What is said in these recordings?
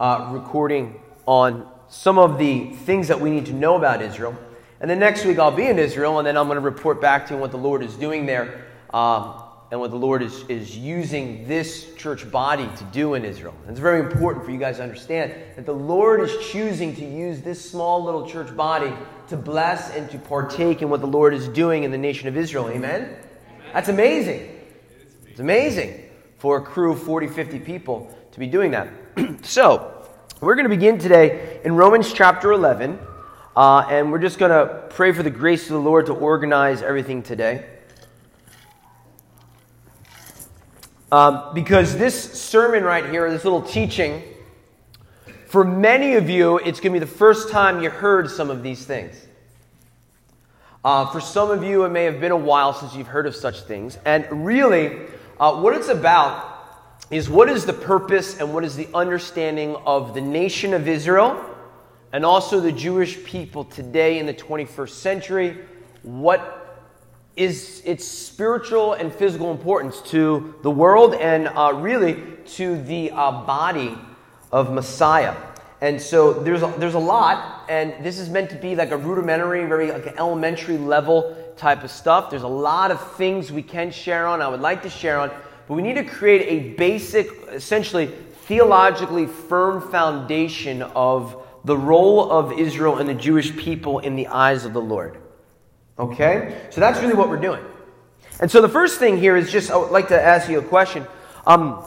uh, recording on some of the things that we need to know about Israel. And then next week I'll be in Israel, and then I'm going to report back to you what the Lord is doing there um, and what the Lord is, is using this church body to do in Israel. And it's very important for you guys to understand that the Lord is choosing to use this small little church body to bless and to partake in what the Lord is doing in the nation of Israel. Amen? Amen. That's amazing. It's amazing for a crew of 40, 50 people to be doing that. so, we're going to begin today in Romans chapter 11. Uh, and we're just going to pray for the grace of the Lord to organize everything today. Um, because this sermon right here, this little teaching, for many of you, it's going to be the first time you heard some of these things. Uh, for some of you, it may have been a while since you've heard of such things. And really, uh, what it's about is what is the purpose and what is the understanding of the nation of Israel and also the Jewish people today in the 21st century, what is its spiritual and physical importance to the world and uh, really to the uh, body of Messiah. And so there's a, there's a lot, and this is meant to be like a rudimentary, very like elementary level type of stuff. There's a lot of things we can share on, I would like to share on, but we need to create a basic, essentially theologically firm foundation of the role of Israel and the Jewish people in the eyes of the Lord. Okay? So that's really what we're doing. And so the first thing here is just, I would like to ask you a question. Um,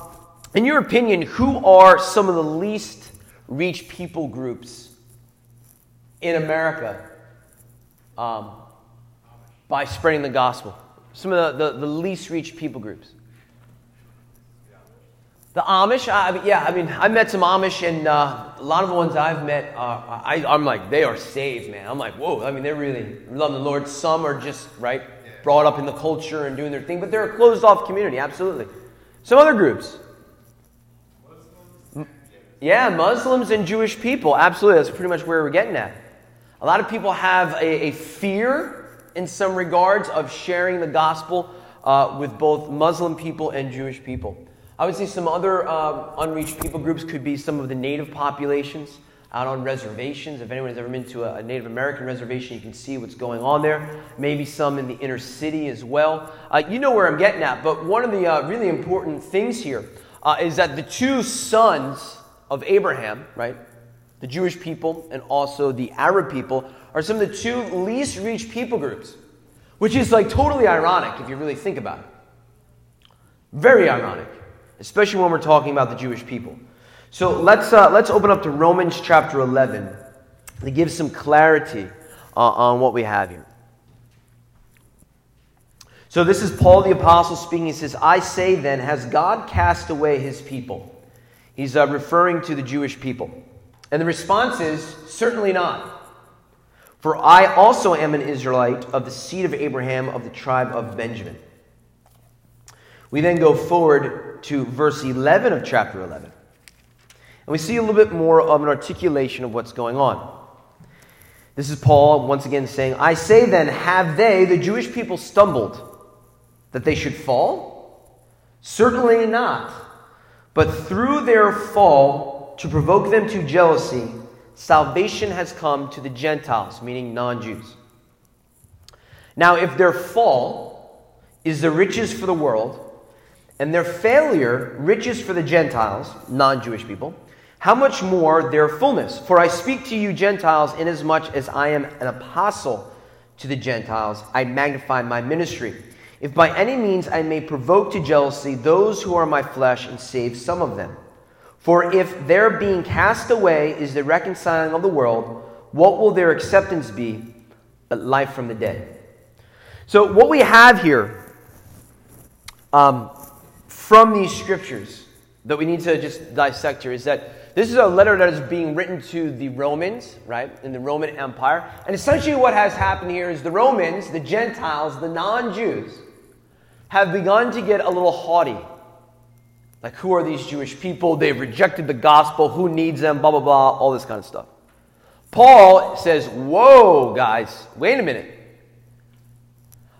in your opinion, who are some of the least reached people groups in America um, by spreading the gospel? Some of the, the, the least reached people groups. The Amish, I, yeah, I mean, I met some Amish, and uh, a lot of the ones I've met, uh, I, am like, they are saved, man. I'm like, whoa, I mean, they're really loving the Lord. Some are just, right, brought up in the culture and doing their thing, but they're a closed off community, absolutely. Some other groups. Yeah, Muslims and Jewish people, absolutely. That's pretty much where we're getting at. A lot of people have a, a fear in some regards of sharing the gospel uh, with both Muslim people and Jewish people. I would say some other uh, unreached people groups could be some of the native populations out on reservations. If anyone has ever been to a, Native American reservation, you can see what's going on there. Maybe some in the inner city as well. Uh, you know where I'm getting at, but one of the uh, really important things here uh, is that the two sons of Abraham, right, the Jewish people and also the Arab people, are some of the two least reached people groups, which is like totally ironic if you really think about it. Very ironic especially when we're talking about the Jewish people. So let's, uh, let's open up to Romans chapter 11 to give some clarity uh, on what we have here. So this is Paul the Apostle speaking. He says, I say then, has God cast away his people? He's uh, referring to the Jewish people. And the response is, certainly not. For I also am an Israelite of the seed of Abraham of the tribe of Benjamin. We then go forward to verse 11 of chapter 11. And we see a little bit more of an articulation of what's going on. This is Paul once again saying, I say then, have they, the Jewish people, stumbled that they should fall? Certainly not. But through their fall, to provoke them to jealousy, salvation has come to the Gentiles, meaning non Jews. Now, if their fall is the riches for the world, and their failure riches for the Gentiles, non Jewish people, how much more their fullness? For I speak to you, Gentiles, inasmuch as I am an apostle to the Gentiles, I magnify my ministry. If by any means I may provoke to jealousy those who are my flesh and save some of them. For if their being cast away is the reconciling of the world, what will their acceptance be but life from the dead? So, what we have here um, from these scriptures that we need to just dissect here is that this is a letter that is being written to the Romans, right, in the Roman Empire. And essentially, what has happened here is the Romans, the Gentiles, the non Jews, have begun to get a little haughty. Like, who are these Jewish people? They've rejected the gospel. Who needs them? Blah, blah, blah, all this kind of stuff. Paul says, Whoa, guys, wait a minute.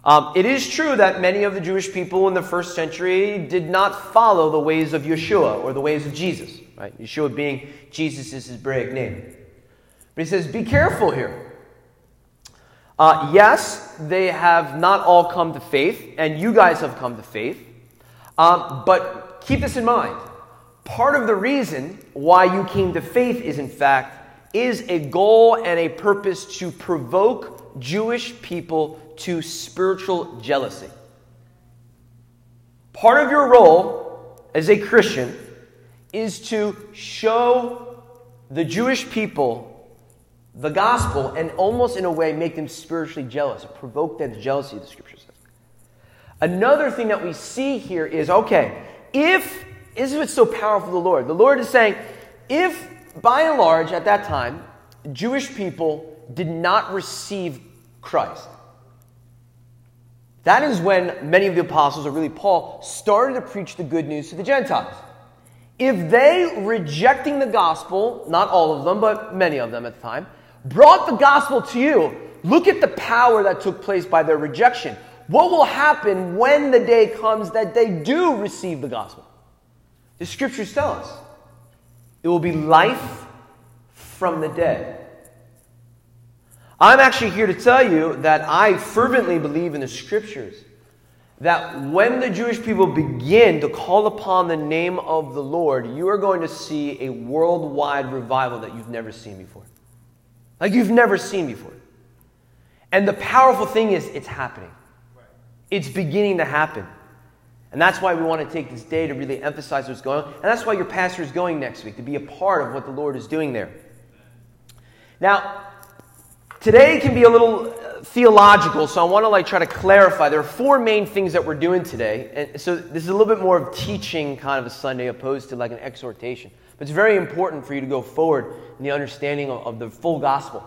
Um, it is true that many of the Jewish people in the first century did not follow the ways of Yeshua or the ways of Jesus. Right? Yeshua being Jesus' is Hebraic name. But he says, be careful here. Uh, yes, they have not all come to faith, and you guys have come to faith. Um, but keep this in mind. Part of the reason why you came to faith is, in fact, is a goal and a purpose to provoke Jewish people to spiritual jealousy. Part of your role as a Christian is to show the Jewish people the gospel and almost in a way make them spiritually jealous, provoke that jealousy, the scripture says. Another thing that we see here is okay, if, this is what's so powerful, the Lord. The Lord is saying, if by and large at that time, Jewish people did not receive Christ, that is when many of the apostles, or really Paul, started to preach the good news to the Gentiles. If they, rejecting the gospel, not all of them, but many of them at the time, brought the gospel to you, look at the power that took place by their rejection. What will happen when the day comes that they do receive the gospel? The scriptures tell us it will be life from the dead. I'm actually here to tell you that I fervently believe in the scriptures that when the Jewish people begin to call upon the name of the Lord, you are going to see a worldwide revival that you've never seen before. Like you've never seen before. And the powerful thing is, it's happening. It's beginning to happen. And that's why we want to take this day to really emphasize what's going on. And that's why your pastor is going next week, to be a part of what the Lord is doing there. Now, today can be a little uh, theological, so I want to like try to clarify. There are four main things that we're doing today. And so this is a little bit more of teaching kind of a Sunday opposed to like an exhortation. But it's very important for you to go forward in the understanding of, of the full gospel.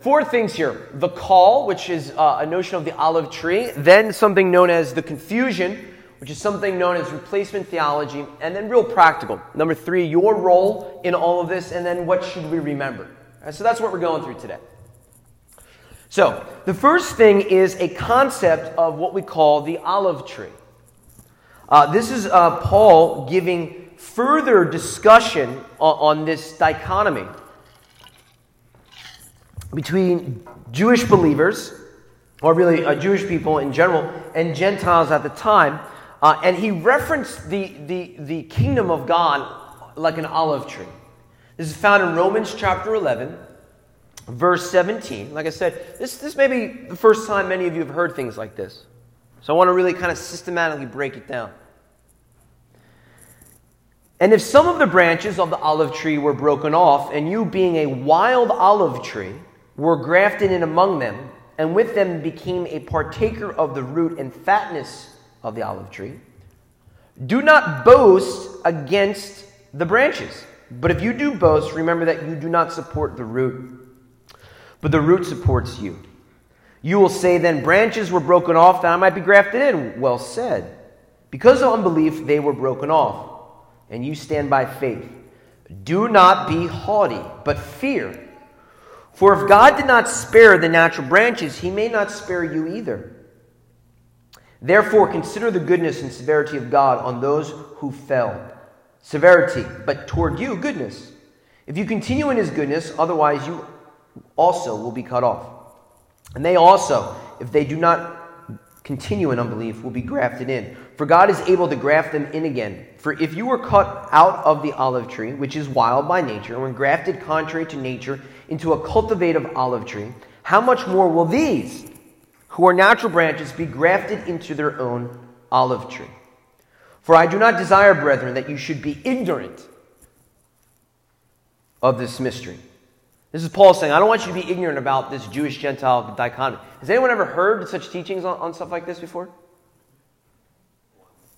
Four things here the call, which is uh, a notion of the olive tree, then something known as the confusion, which is something known as replacement theology, and then real practical. Number three, your role in all of this, and then what should we remember? Right, so that's what we're going through today. So, the first thing is a concept of what we call the olive tree. Uh, this is uh, Paul giving further discussion on, on this dichotomy between Jewish believers, or really uh, Jewish people in general, and Gentiles at the time. Uh, and he referenced the, the, the kingdom of God like an olive tree. This is found in Romans chapter 11, verse 17. Like I said, this, this may be the first time many of you have heard things like this. So I want to really kind of systematically break it down. And if some of the branches of the olive tree were broken off, and you, being a wild olive tree, were grafted in among them, and with them became a partaker of the root and fatness of the olive tree, do not boast against the branches. But if you do boast, remember that you do not support the root, but the root supports you. You will say, then, branches were broken off that I might be grafted in. Well said. Because of unbelief, they were broken off and you stand by faith. Do not be haughty, but fear. For if God did not spare the natural branches, he may not spare you either. Therefore, consider the goodness and severity of God on those who fell. Severity, but toward you, goodness. If you continue in his goodness, otherwise you also will be cut off. And they also, if they do not continue in unbelief, will be grafted in. For God is able to graft them in again. For if you were cut out of the olive tree, which is wild by nature, and were grafted contrary to nature into a cultivative olive tree, how much more will these, who are natural branches, be grafted into their own olive tree? For I do not desire, brethren, that you should be ignorant of this mystery. This is Paul saying, I don't want you to be ignorant about this Jewish Gentile dichotomy. Has anyone ever heard such teachings on, on stuff like this before?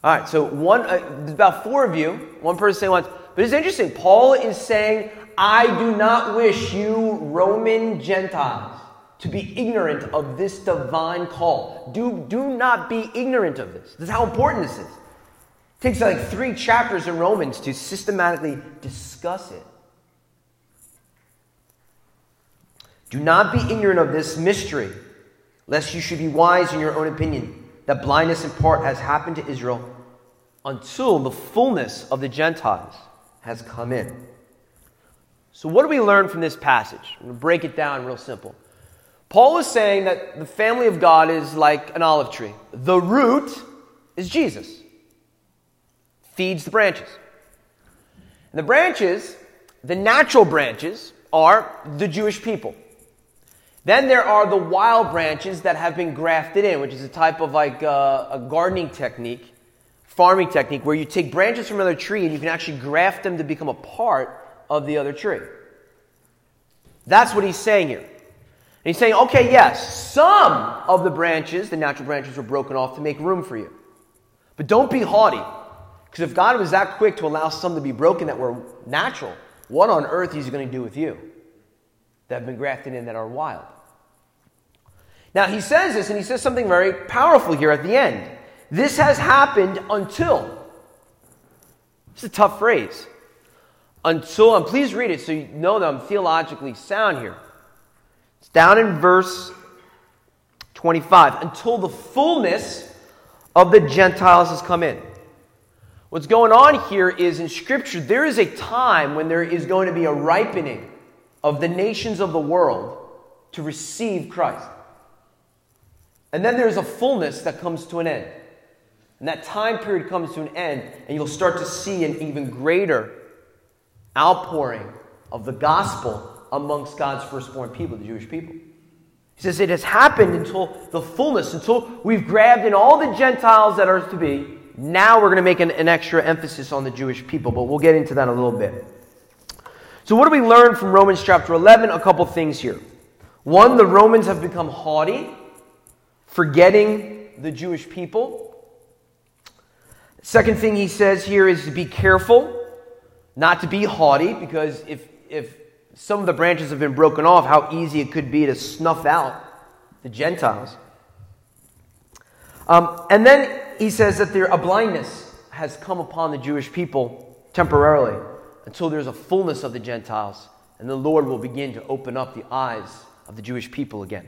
All right, so one, uh, about four of you. One person saying once, but it's interesting. Paul is saying, I do not wish you Roman Gentiles to be ignorant of this divine call. Do, do not be ignorant of this. This is how important this is. It takes like three chapters in Romans to systematically discuss it. Do not be ignorant of this mystery lest you should be wise in your own opinion, that blindness in part has happened to Israel until the fullness of the Gentiles has come in. So, what do we learn from this passage? I'm going to break it down real simple. Paul is saying that the family of God is like an olive tree. The root is Jesus, feeds the branches. And the branches, the natural branches, are the Jewish people. Then there are the wild branches that have been grafted in, which is a type of like uh, a gardening technique, farming technique, where you take branches from another tree and you can actually graft them to become a part of the other tree. That's what he's saying here. And he's saying, okay, yes, some of the branches, the natural branches, were broken off to make room for you. But don't be haughty. Because if God was that quick to allow some to be broken that were natural, what on earth is he going to do with you that have been grafted in that are wild? Now, he says this, and he says something very powerful here at the end. This has happened until. It's a tough phrase. Until, and please read it so you know that I'm theologically sound here. It's down in verse 25. Until the fullness of the Gentiles has come in. What's going on here is in Scripture, there is a time when there is going to be a ripening of the nations of the world to receive Christ. And then there's a fullness that comes to an end. And that time period comes to an end, and you'll start to see an even greater outpouring of the gospel amongst God's firstborn people, the Jewish people. He says it has happened until the fullness, until we've grabbed in all the Gentiles that are to be, now we're going to make an, an extra emphasis on the Jewish people, but we'll get into that a little bit. So, what do we learn from Romans chapter 11? A couple things here. One, the Romans have become haughty, forgetting the Jewish people. Second thing he says here is to be careful, not to be haughty, because if, if some of the branches have been broken off, how easy it could be to snuff out the Gentiles. Um, and then he says that there, a blindness has come upon the Jewish people temporarily until there's a fullness of the Gentiles, and the Lord will begin to open up the eyes of the Jewish people again.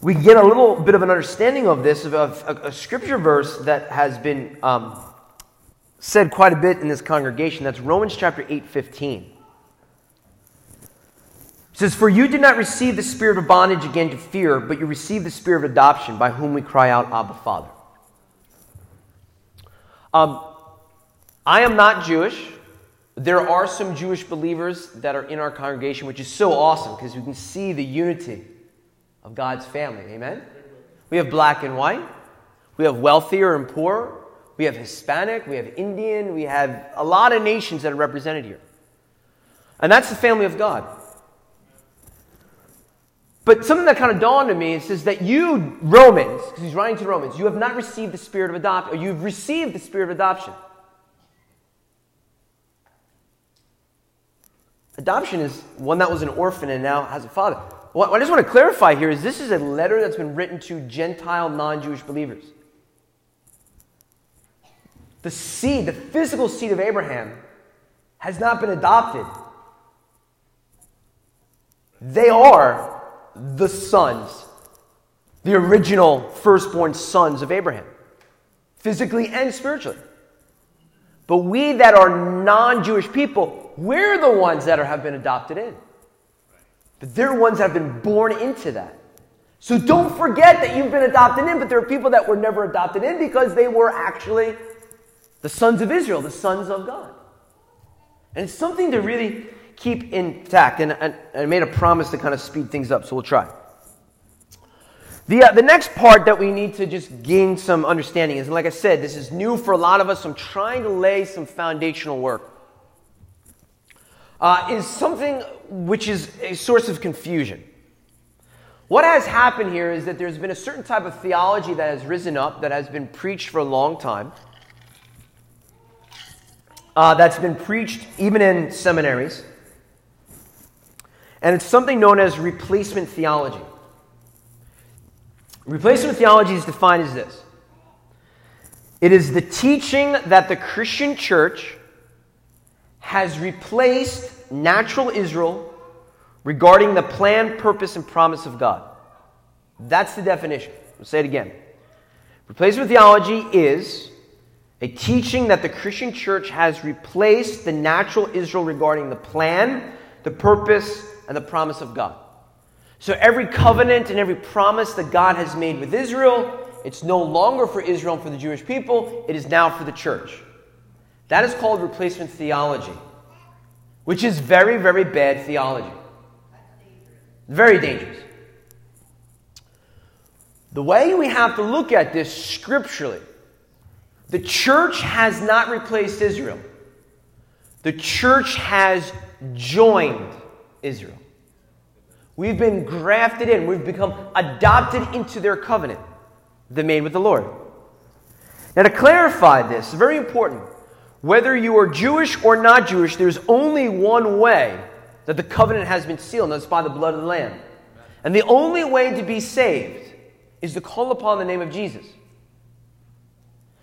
We get a little bit of an understanding of this, of a, a scripture verse that has been um, said quite a bit in this congregation. That's Romans chapter 8, 15. It says, For you did not receive the spirit of bondage again to fear, but you received the spirit of adoption, by whom we cry out, Abba, Father. Um, I am not Jewish. There are some Jewish believers that are in our congregation, which is so awesome because we can see the unity of God's family. Amen? We have black and white, we have wealthier and poor, we have Hispanic, we have Indian, we have a lot of nations that are represented here. And that's the family of God. But something that kind of dawned on me is, that you, Romans, because he's writing to Romans, you have not received the spirit of adoption, you've received the spirit of adoption. Adoption is one that was an orphan and now has a father. What I just want to clarify here is this is a letter that's been written to Gentile, non Jewish believers. The seed, the physical seed of Abraham, has not been adopted. They are the sons, the original firstborn sons of Abraham, physically and spiritually. But we that are non Jewish people, we're the ones that are, have been adopted in. But they're ones that have been born into that. So don't forget that you've been adopted in, but there are people that were never adopted in because they were actually the sons of Israel, the sons of God. And it's something to really keep intact. And, and, I made a promise to kind of speed things up, so we'll try. The, uh, the next part that we need to just gain some understanding is, and like I said, this is new for a lot of us, so I'm trying to lay some foundational work, uh, is something which is a source of confusion. What has happened here is that there's been a certain type of theology that has risen up, that has been preached for a long time, uh, that's been preached even in seminaries and it's something known as replacement theology. Replacement theology is defined as this it is the teaching that the Christian church has replaced natural Israel regarding the plan, purpose, and promise of God. That's the definition. I'll say it again. Replacement theology is a teaching that the Christian church has replaced the natural Israel regarding the plan, the purpose, and the promise of God. So every covenant and every promise that God has made with Israel, it's no longer for Israel and for the Jewish people, it is now for the church. That is called replacement theology, which is very, very bad theology. Very dangerous. The way we have to look at this scripturally, the church has not replaced Israel. The church has joined Israel. We've been grafted in, we've become adopted into their covenant they made with the Lord. Now, to clarify this, very important. Whether you are Jewish or not Jewish, there's only one way that the covenant has been sealed, and that's by the blood of the Lamb. And the only way to be saved is to call upon the name of Jesus.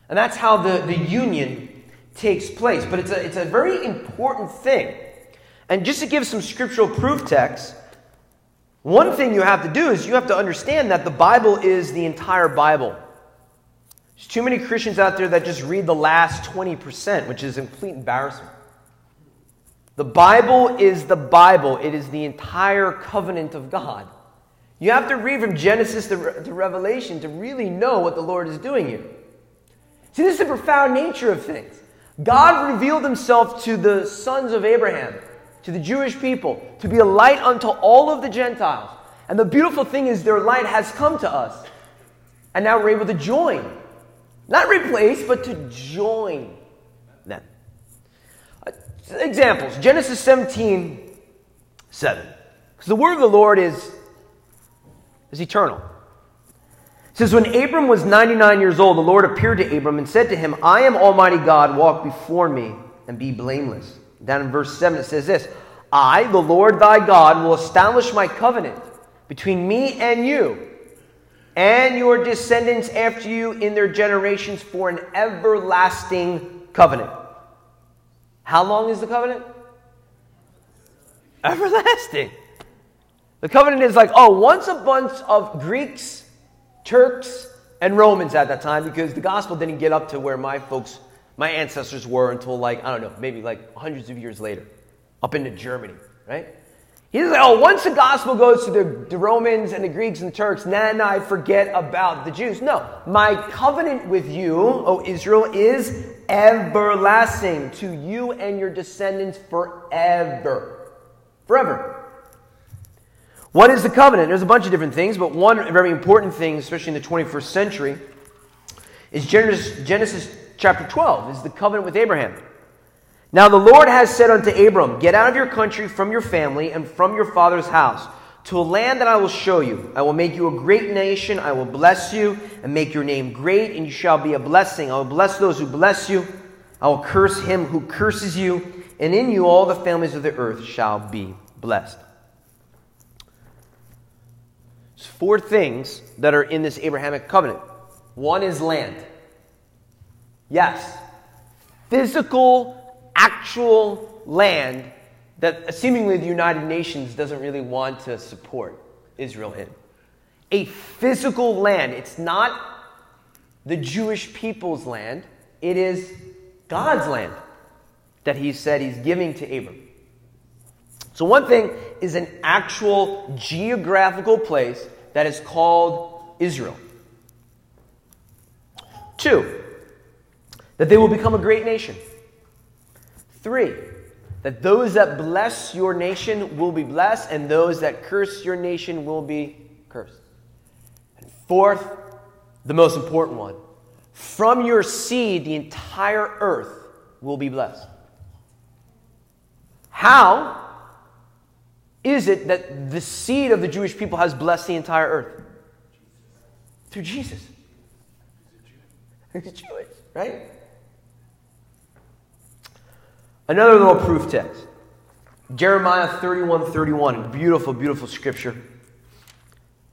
And that's how the, the union takes place. But it's a, it's a very important thing. And just to give some scriptural proof text, one thing you have to do is you have to understand that the Bible is the entire Bible. There's too many Christians out there that just read the last 20%, which is complete embarrassment. The Bible is the Bible, it is the entire covenant of God. You have to read from Genesis to, to Revelation to really know what the Lord is doing here. See, this is the profound nature of things. God revealed himself to the sons of Abraham, to the Jewish people, to be a light unto all of the Gentiles. And the beautiful thing is, their light has come to us. And now we're able to join. Not replace, but to join them. Uh, examples Genesis 17 7. Because the word of the Lord is, is eternal. It says, When Abram was 99 years old, the Lord appeared to Abram and said to him, I am Almighty God, walk before me and be blameless. Down in verse 7, it says this I, the Lord thy God, will establish my covenant between me and you and your descendants after you in their generations for an everlasting covenant. How long is the covenant? Everlasting. The covenant is like, oh, once a bunch of Greeks Turks and Romans at that time because the gospel didn't get up to where my folks, my ancestors were until like, I don't know, maybe like hundreds of years later, up into Germany, right? He's like, oh, once the gospel goes to the, the Romans and the Greeks and the Turks, then I forget about the Jews. No, my covenant with you, O Israel, is everlasting to you and your descendants forever. Forever. What is the covenant? There's a bunch of different things, but one very important thing, especially in the 21st century, is Genesis, Genesis chapter 12, is the covenant with Abraham. Now the Lord has said unto Abram, Get out of your country, from your family, and from your father's house, to a land that I will show you. I will make you a great nation. I will bless you, and make your name great, and you shall be a blessing. I will bless those who bless you. I will curse him who curses you, and in you all the families of the earth shall be blessed. There's four things that are in this Abrahamic covenant. One is land. Yes, physical, actual land that seemingly the United Nations doesn't really want to support Israel in. A physical land. It's not the Jewish people's land, it is God's land that he said he's giving to Abram. So, one thing is an actual geographical place that is called Israel. Two, that they will become a great nation. Three, that those that bless your nation will be blessed, and those that curse your nation will be cursed. And fourth, the most important one from your seed, the entire earth will be blessed. How is it that the seed of the Jewish people has blessed the entire earth? Through Jesus. He's Jewish, right? Another little proof text. Jeremiah 31 31. Beautiful, beautiful scripture.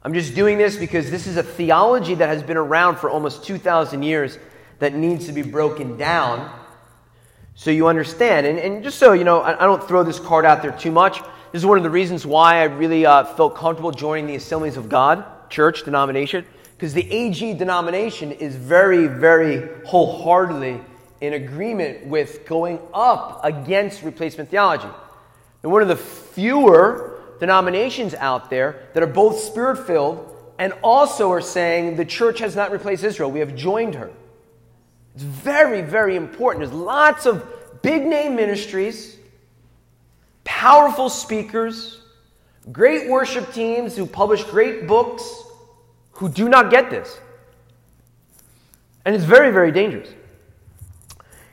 I'm just doing this because this is a theology that has been around for almost 2,000 years that needs to be broken down so you understand. And, and just so you know, I, I don't throw this card out there too much. this is one of the reasons why I really uh, felt comfortable joining the Assemblies of God church denomination, because the AG denomination is very, very wholeheartedly in agreement with going up against replacement theology. And one of the fewer denominations out there that are both spirit filled and also are saying the church has not replaced Israel, we have joined her. It's very, very important. There's lots of big name ministries, powerful speakers, great worship teams who publish great books who do not get this. And it's very, very dangerous.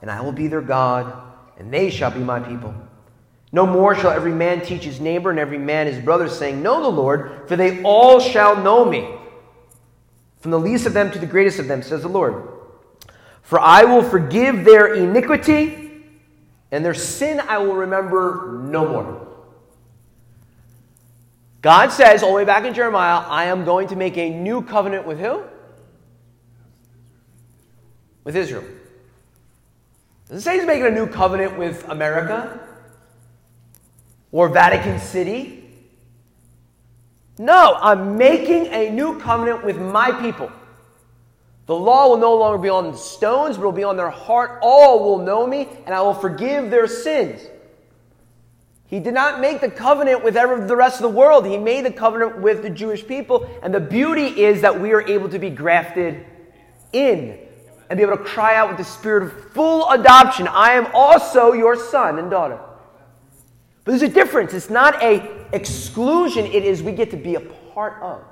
and I will be their God, and they shall be my people. No more shall every man teach his neighbor and every man his brother, saying, Know the Lord, for they all shall know me. From the least of them to the greatest of them, says the Lord. For I will forgive their iniquity, and their sin I will remember no more. God says, all the way back in Jeremiah, I am going to make a new covenant with who? With Israel. Doesn't say he's making a new covenant with America or Vatican City. No, I'm making a new covenant with my people. The law will no longer be on stones, but it will be on their heart. All will know me, and I will forgive their sins. He did not make the covenant with the rest of the world. He made the covenant with the Jewish people. And the beauty is that we are able to be grafted in and be able to cry out with the spirit of full adoption I am also your son and daughter. But there's a difference. It's not a exclusion, it is we get to be a part of.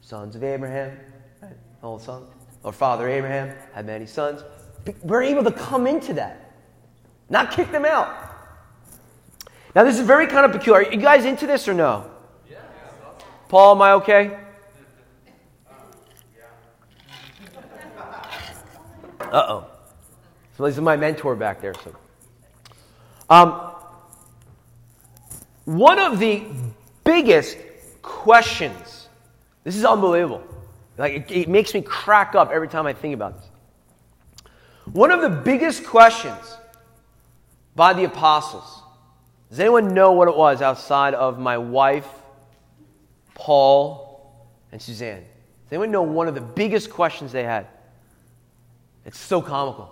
Sons of Abraham, right? Old son. Or father Abraham had many sons. We're able to come into that, not kick them out. Now, this is very kind of peculiar. Are you guys into this or no? Paul, am I okay? Uh oh. So this is my mentor back there. So, um, one of the biggest questions. This is unbelievable. Like it, it makes me crack up every time I think about this. One of the biggest questions by the apostles. Does anyone know what it was outside of my wife, Paul, and Suzanne? Does anyone know one of the biggest questions they had? It's so comical.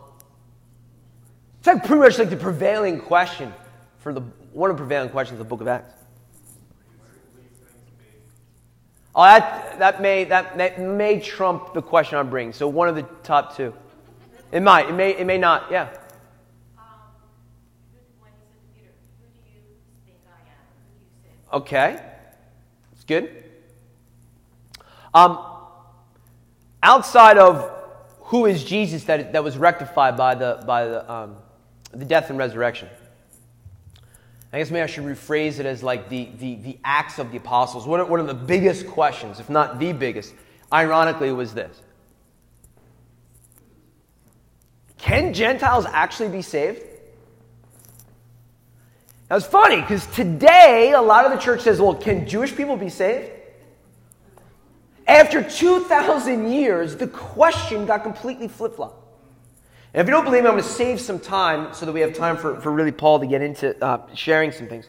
It's like pretty much like the prevailing question for the one of the prevailing questions of the book of Acts. Oh, that, that, may, that, that may trump the question I'm bringing. So one of the top two. It might. It may, it may not. Yeah. Okay. It's good. Um, outside of who is Jesus that, that was rectified by the, by the, um, the death and resurrection. I guess maybe I should rephrase it as like the, the, the acts of the apostles. One of, one of the biggest questions, if not the biggest, ironically, was this Can Gentiles actually be saved? Now it's funny because today a lot of the church says, well, can Jewish people be saved? After 2,000 years, the question got completely flip flopped. And if you don't believe me, I'm going to save some time so that we have time for, for really Paul to get into uh, sharing some things.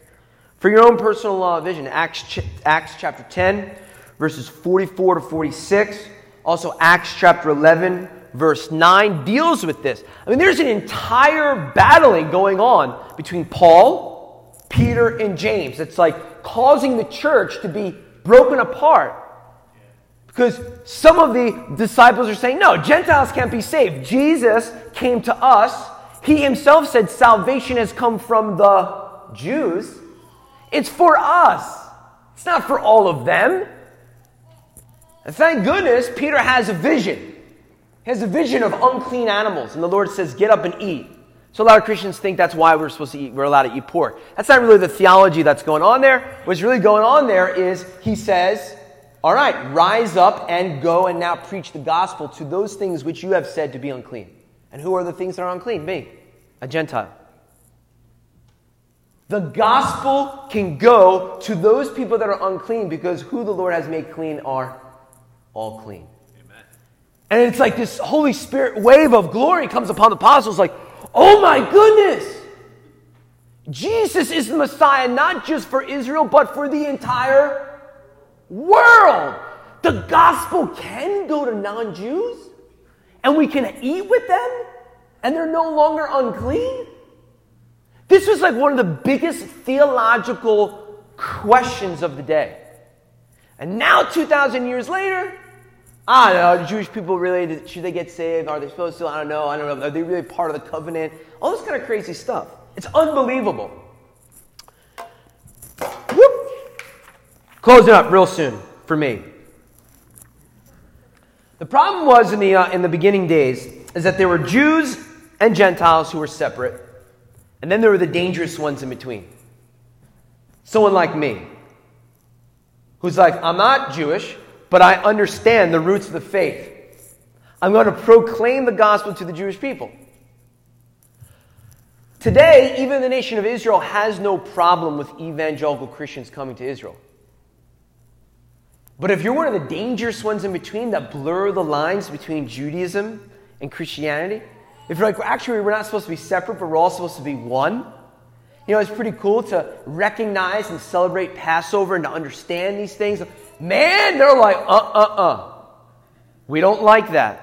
For your own personal uh, vision, Acts, ch- Acts chapter 10, verses 44 to 46. Also, Acts chapter 11, verse 9 deals with this. I mean, there's an entire battling going on between Paul, Peter, and James. It's like causing the church to be broken apart. Because some of the disciples are saying, no, Gentiles can't be saved. Jesus came to us. He himself said salvation has come from the Jews. It's for us, it's not for all of them. And thank goodness Peter has a vision. He has a vision of unclean animals. And the Lord says, get up and eat. So a lot of Christians think that's why we're supposed to eat, we're allowed to eat pork. That's not really the theology that's going on there. What's really going on there is he says, all right, rise up and go and now preach the gospel to those things which you have said to be unclean. And who are the things that are unclean? Me, a Gentile. The gospel can go to those people that are unclean because who the Lord has made clean are all clean. Amen. And it's like this Holy Spirit wave of glory comes upon the apostles, like, oh my goodness! Jesus is the Messiah, not just for Israel, but for the entire world. The gospel can go to non Jews, and we can eat with them, and they're no longer unclean. This was like one of the biggest theological questions of the day. And now, 2,000 years later, I don't know, Jewish people really, should they get saved? Are they supposed to? I don't know. I don't know. Are they really part of the covenant? All this kind of crazy stuff. It's unbelievable. Closing up real soon for me. The problem was in the, uh, in the beginning days is that there were Jews and Gentiles who were separate. And then there were the dangerous ones in between. Someone like me, who's like, I'm not Jewish, but I understand the roots of the faith. I'm going to proclaim the gospel to the Jewish people. Today, even the nation of Israel has no problem with evangelical Christians coming to Israel. But if you're one of the dangerous ones in between that blur the lines between Judaism and Christianity, if you're like, well, actually, we're not supposed to be separate, but we're all supposed to be one. You know, it's pretty cool to recognize and celebrate Passover and to understand these things. Man, they're like, uh uh uh. We don't like that.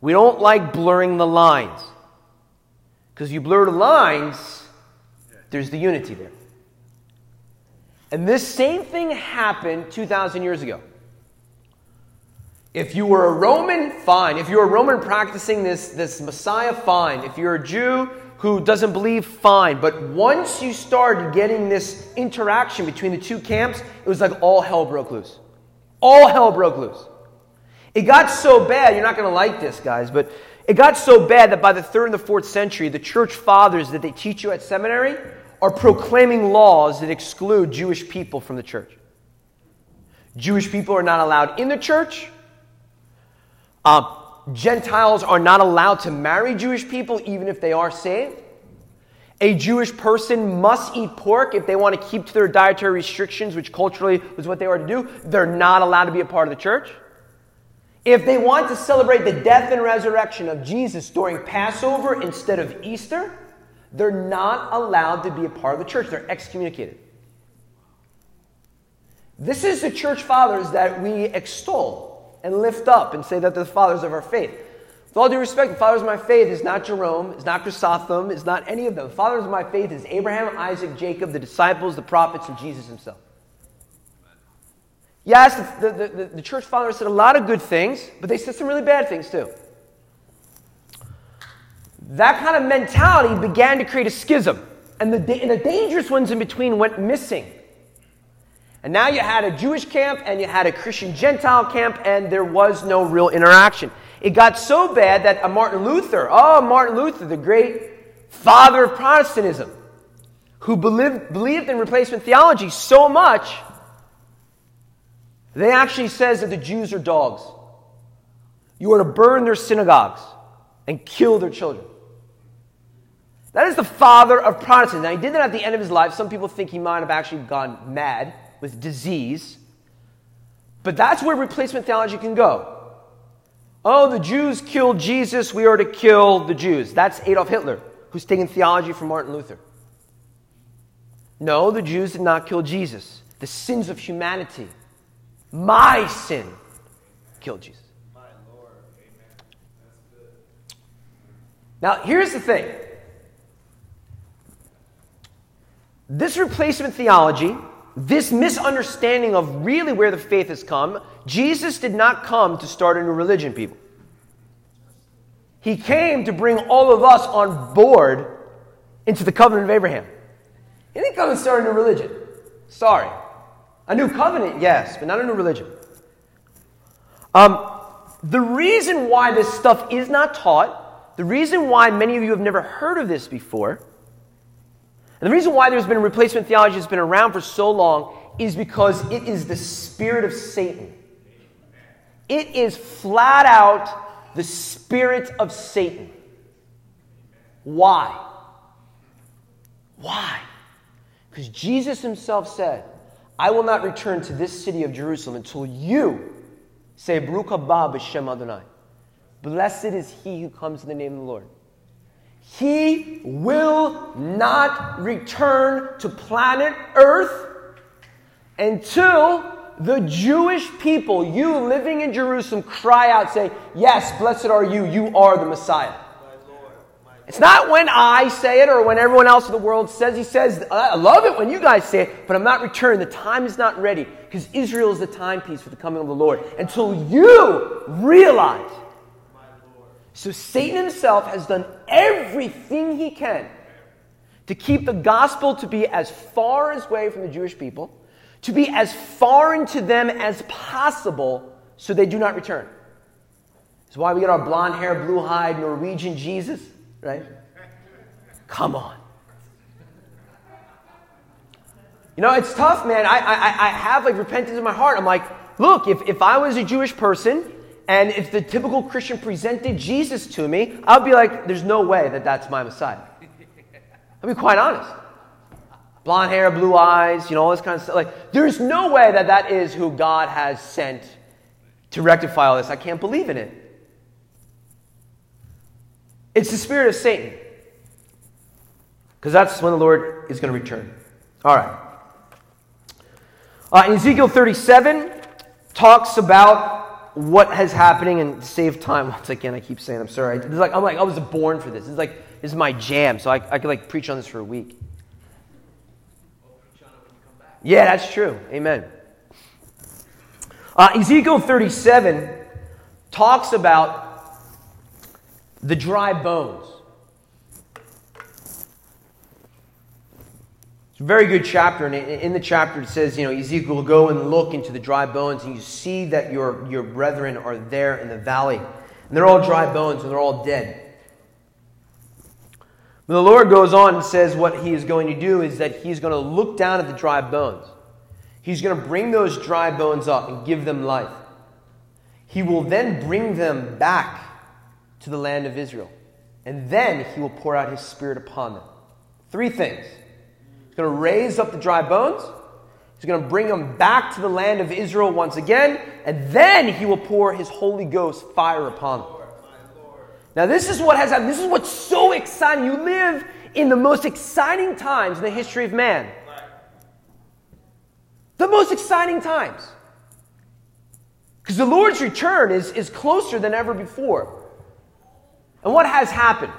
We don't like blurring the lines. Because you blur the lines, there's the unity there. And this same thing happened 2,000 years ago. If you were a Roman, fine. If you're a Roman practicing this, this Messiah, fine. If you're a Jew who doesn't believe, fine. But once you started getting this interaction between the two camps, it was like all hell broke loose. All hell broke loose. It got so bad, you're not going to like this, guys, but it got so bad that by the third and the fourth century, the church fathers that they teach you at seminary are proclaiming laws that exclude Jewish people from the church. Jewish people are not allowed in the church. Uh, Gentiles are not allowed to marry Jewish people even if they are saved. A Jewish person must eat pork if they want to keep to their dietary restrictions, which culturally was what they were to do. They're not allowed to be a part of the church. If they want to celebrate the death and resurrection of Jesus during Passover instead of Easter, they're not allowed to be a part of the church. They're excommunicated. This is the church fathers that we extol and lift up and say that they're the fathers of our faith. With all due respect, the fathers of my faith is not Jerome, is not Chrysostom, is not any of them. The fathers of my faith is Abraham, Isaac, Jacob, the disciples, the prophets, and Jesus himself. Yes, the, the, the, the church fathers said a lot of good things, but they said some really bad things too. That kind of mentality began to create a schism, and the, and the dangerous ones in between went missing. And now you had a Jewish camp and you had a Christian Gentile camp, and there was no real interaction. It got so bad that a Martin Luther, oh, Martin Luther, the great father of Protestantism, who believed, believed in replacement theology so much, they actually says that the Jews are dogs. You are to burn their synagogues and kill their children. That is the father of Protestants. Now, he did that at the end of his life. Some people think he might have actually gone mad with disease. But that's where replacement theology can go. Oh, the Jews killed Jesus, we are to kill the Jews. That's Adolf Hitler, who's taking theology from Martin Luther. No, the Jews did not kill Jesus. The sins of humanity, my sin, killed Jesus. Now, here's the thing this replacement theology this misunderstanding of really where the faith has come, Jesus did not come to start a new religion, people. He came to bring all of us on board into the covenant of Abraham. He didn't come and start a new religion. Sorry. A new covenant, yes, but not a new religion. Um, the reason why this stuff is not taught the reason why many of you have never heard of this before, and the reason why there's been replacement theology that's been around for so long, is because it is the spirit of Satan. It is flat out the spirit of Satan. Why? Why? Because Jesus himself said, I will not return to this city of Jerusalem until you say, Baruch haba b'shem Adonai. Blessed is he who comes in the name of the Lord. He will not return to planet Earth until the Jewish people, you living in Jerusalem, cry out, say, Yes, blessed are you, you are the Messiah. It's not when I say it or when everyone else in the world says. He says, I love it when you guys say it, but I'm not returning. The time is not ready because Israel is the timepiece for the coming of the Lord until you realize. So Satan himself has done everything he can to keep the gospel to be as far away from the Jewish people, to be as foreign to them as possible so they do not return. That's why we get our blonde hair, blue eyed Norwegian Jesus right? Come on. You know, it's tough, man. I, I, I have like repentance in my heart. I'm like, look, if, if I was a Jewish person and if the typical Christian presented Jesus to me, I'd be like, there's no way that that's my Messiah. I'll be quite honest. Blonde hair, blue eyes, you know, all this kind of stuff. Like, there's no way that that is who God has sent to rectify all this. I can't believe in it. It's the spirit of Satan. Because that's when the Lord is going to return. All right. Uh, Ezekiel 37 talks about what has happening and save time. Once again, I keep saying I'm sorry. It's like I'm like I was born for this. It's like this is my jam, so I, I could like preach on this for a week. Yeah, that's true. Amen. Uh, Ezekiel 37 talks about the dry bones. It's a very good chapter, and in the chapter it says, you know, Ezekiel will go and look into the dry bones, and you see that your, your brethren are there in the valley. And they're all dry bones, and they're all dead. But the Lord goes on and says what he is going to do is that he's going to look down at the dry bones. He's going to bring those dry bones up and give them life. He will then bring them back to the land of Israel. And then he will pour out his spirit upon them. Three things. He's going to raise up the dry bones. He's going to bring them back to the land of Israel once again. And then he will pour his Holy Ghost fire upon them. Now, this is what has happened. This is what's so exciting. You live in the most exciting times in the history of man. The most exciting times. Because the Lord's return is, is closer than ever before. And what has happened?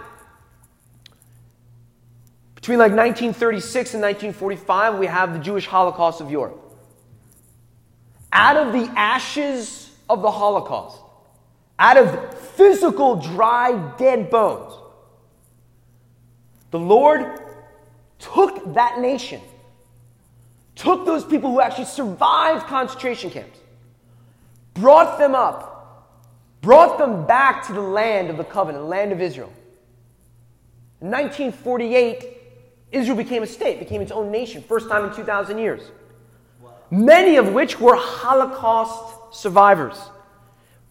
Between like 1936 and 1945, we have the Jewish Holocaust of Europe. Out of the ashes of the Holocaust, out of physical, dry, dead bones, the Lord took that nation, took those people who actually survived concentration camps, brought them up, brought them back to the land of the covenant, the land of Israel. In 1948, Israel became a state, became its own nation, first time in 2,000 years. Many of which were Holocaust survivors.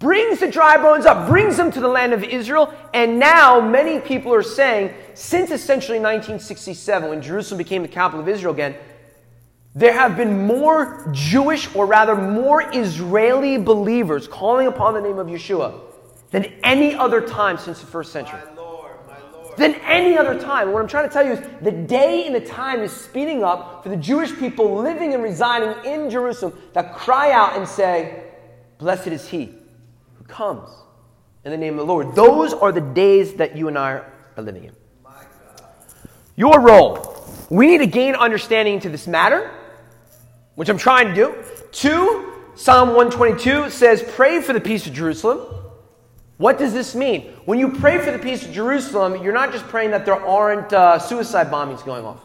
Brings the dry bones up, brings them to the land of Israel, and now many people are saying, since essentially 1967, when Jerusalem became the capital of Israel again, there have been more Jewish, or rather more Israeli believers calling upon the name of Yeshua than any other time since the first century. My Lord, my Lord. Than any other time. What I'm trying to tell you is the day and the time is speeding up for the Jewish people living and residing in Jerusalem that cry out and say, Blessed is he who comes in the name of the Lord. Those are the days that you and I are living in. Your role. We need to gain understanding into this matter which I'm trying to do. Two, Psalm 122 says, Pray for the peace of Jerusalem. What does this mean? When you pray for the peace of Jerusalem, you're not just praying that there aren't uh, suicide bombings going off.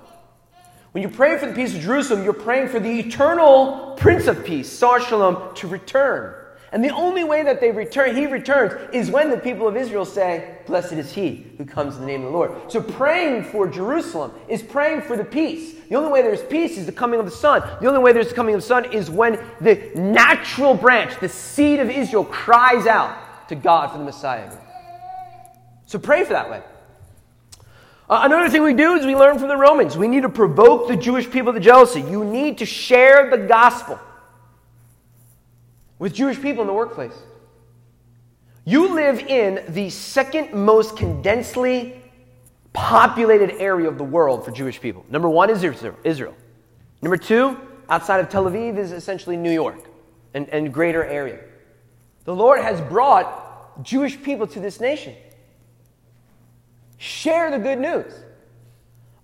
When you pray for the peace of Jerusalem, you're praying for the eternal Prince of Peace, Sar Shalom, to return And the only way that they return, he returns, is when the people of Israel say, Blessed is he who comes in the name of the Lord. So praying for Jerusalem is praying for the peace. The only way there's peace is the coming of the Son. The only way there's the coming of the Son is when the natural branch, the seed of Israel, cries out to God for the Messiah. So pray for that way. Uh, another thing we do is we learn from the Romans. We need to provoke the Jewish people to jealousy. You need to share the gospel with Jewish people in the workplace. You live in the second most condensedly populated area of the world for Jewish people. Number one is Israel. Number two, outside of Tel Aviv, is essentially New York and, and greater area. The Lord has brought Jewish people to this nation. Share the good news.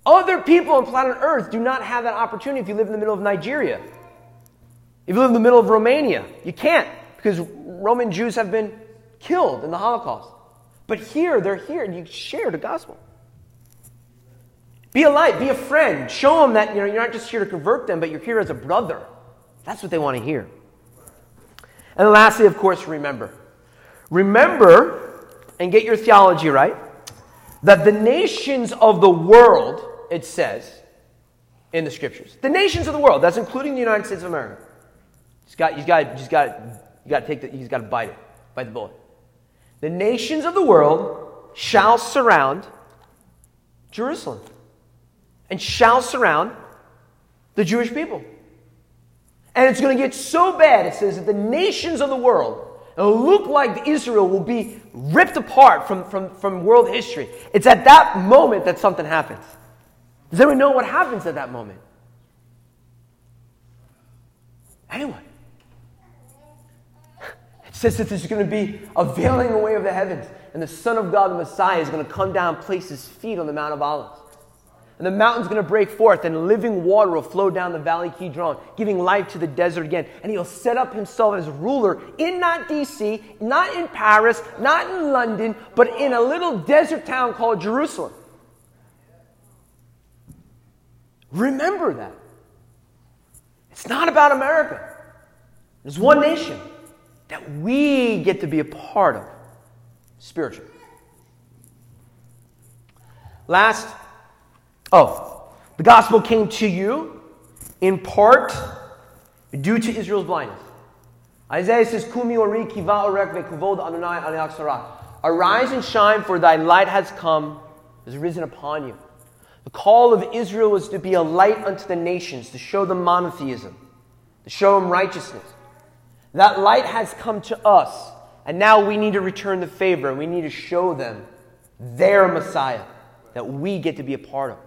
Other people on planet Earth do not have that opportunity if you live in the middle of Nigeria if you live in the middle of Romania, you can't because Roman Jews have been killed in the Holocaust. But here, they're here, and you share the gospel. Be a light, be a friend. Show them that you know, you're not just here to convert them, but you're here as a brother. That's what they want to hear. And lastly, of course, remember. Remember, and get your theology right, that the nations of the world, it says in the scriptures, the nations of the world, that's including the United States of America, He's got, he's got, he's got, you got to take the, he's got to bite it, bite the bullet. The nations of the world shall surround Jerusalem and shall surround the Jewish people. And it's going to get so bad, it says, that the nations of the world will look like Israel will be ripped apart from, from, from world history. It's at that moment that something happens. Does anyone know what happens at that moment? Anyone? It says that there's going to be a veiling away of the heavens, and the Son of God, the Messiah, is going to come down, place his feet on the Mount of Olives. And the mountain's going to break forth, and living water will flow down the valley Kidron, giving life to the desert again. And he'll set up himself as ruler in not D.C., not in Paris, not in London, but in a little desert town called Jerusalem. Remember that. It's not about America. There's one nation that we get to be a part of spiritually. Last, oh, the gospel came to you in part due to Israel's blindness. Isaiah says, Kumi ori kiva orek ve'kuvod Adonai Arise and shine, for thy light has come, has risen upon you. The call of Israel was to be a light unto the nations, to show them monotheism, to show them righteousness. That light has come to us, and now we need to return the favor, and we need to show them their Messiah that we get to be a part of.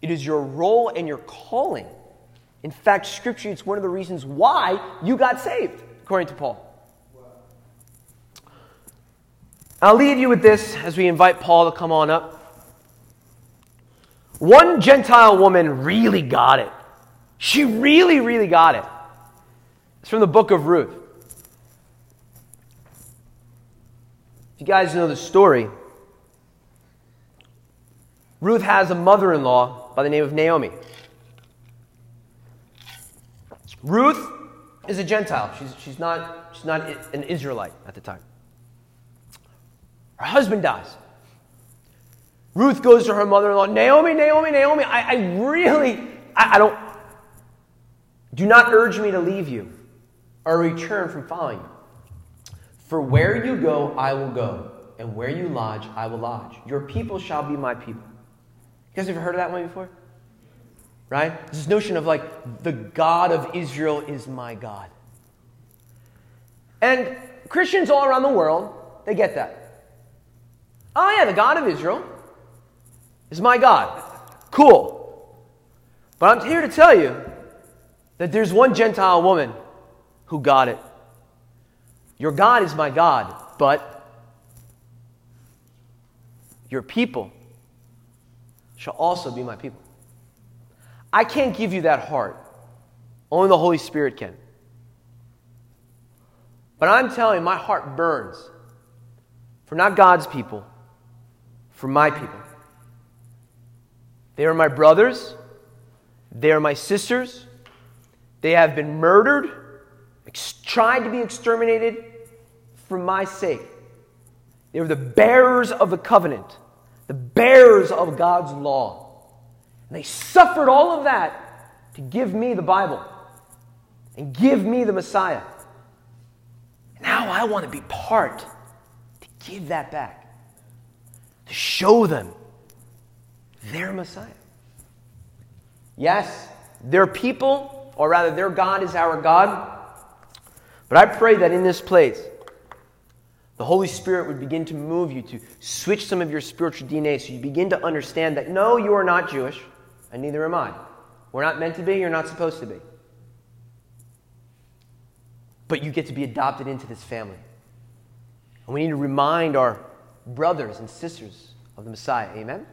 It is your role and your calling. In fact, Scripture, it's one of the reasons why you got saved, according to Paul. I'll leave you with this as we invite Paul to come on up. One Gentile woman really got it. She really, really got it. It's from the book of Ruth. If you guys know the story, Ruth has a mother in law by the name of Naomi. Ruth is a Gentile. She's, she's, not, she's not an Israelite at the time. Her husband dies. Ruth goes to her mother in law, Naomi, Naomi, Naomi, I, I really, I, I don't, do not urge me to leave you or return from following you. For where you go, I will go, and where you lodge, I will lodge. Your people shall be my people. Guys ever heard of that one before? Right? This notion of like, the God of Israel is my God. And Christians all around the world, they get that. Oh, yeah, the God of Israel is my God. Cool. But I'm here to tell you that there's one Gentile woman who got it. Your God is my God, but your people shall also be my people. I can't give you that heart. Only the Holy Spirit can. But I'm telling you, my heart burns for not God's people, for my people. They are my brothers, they are my sisters, they have been murdered tried to be exterminated for my sake. They were the bearers of the covenant, the bearers of God's law. And they suffered all of that to give me the Bible and give me the Messiah. Now I want to be part to give that back, to show them their Messiah. Yes, their people, or rather, their God is our God. But I pray that in this place, the Holy Spirit would begin to move you to switch some of your spiritual DNA so you begin to understand that no, you are not Jewish, and neither am I. We're not meant to be, you're not supposed to be. But you get to be adopted into this family. And we need to remind our brothers and sisters of the Messiah. Amen?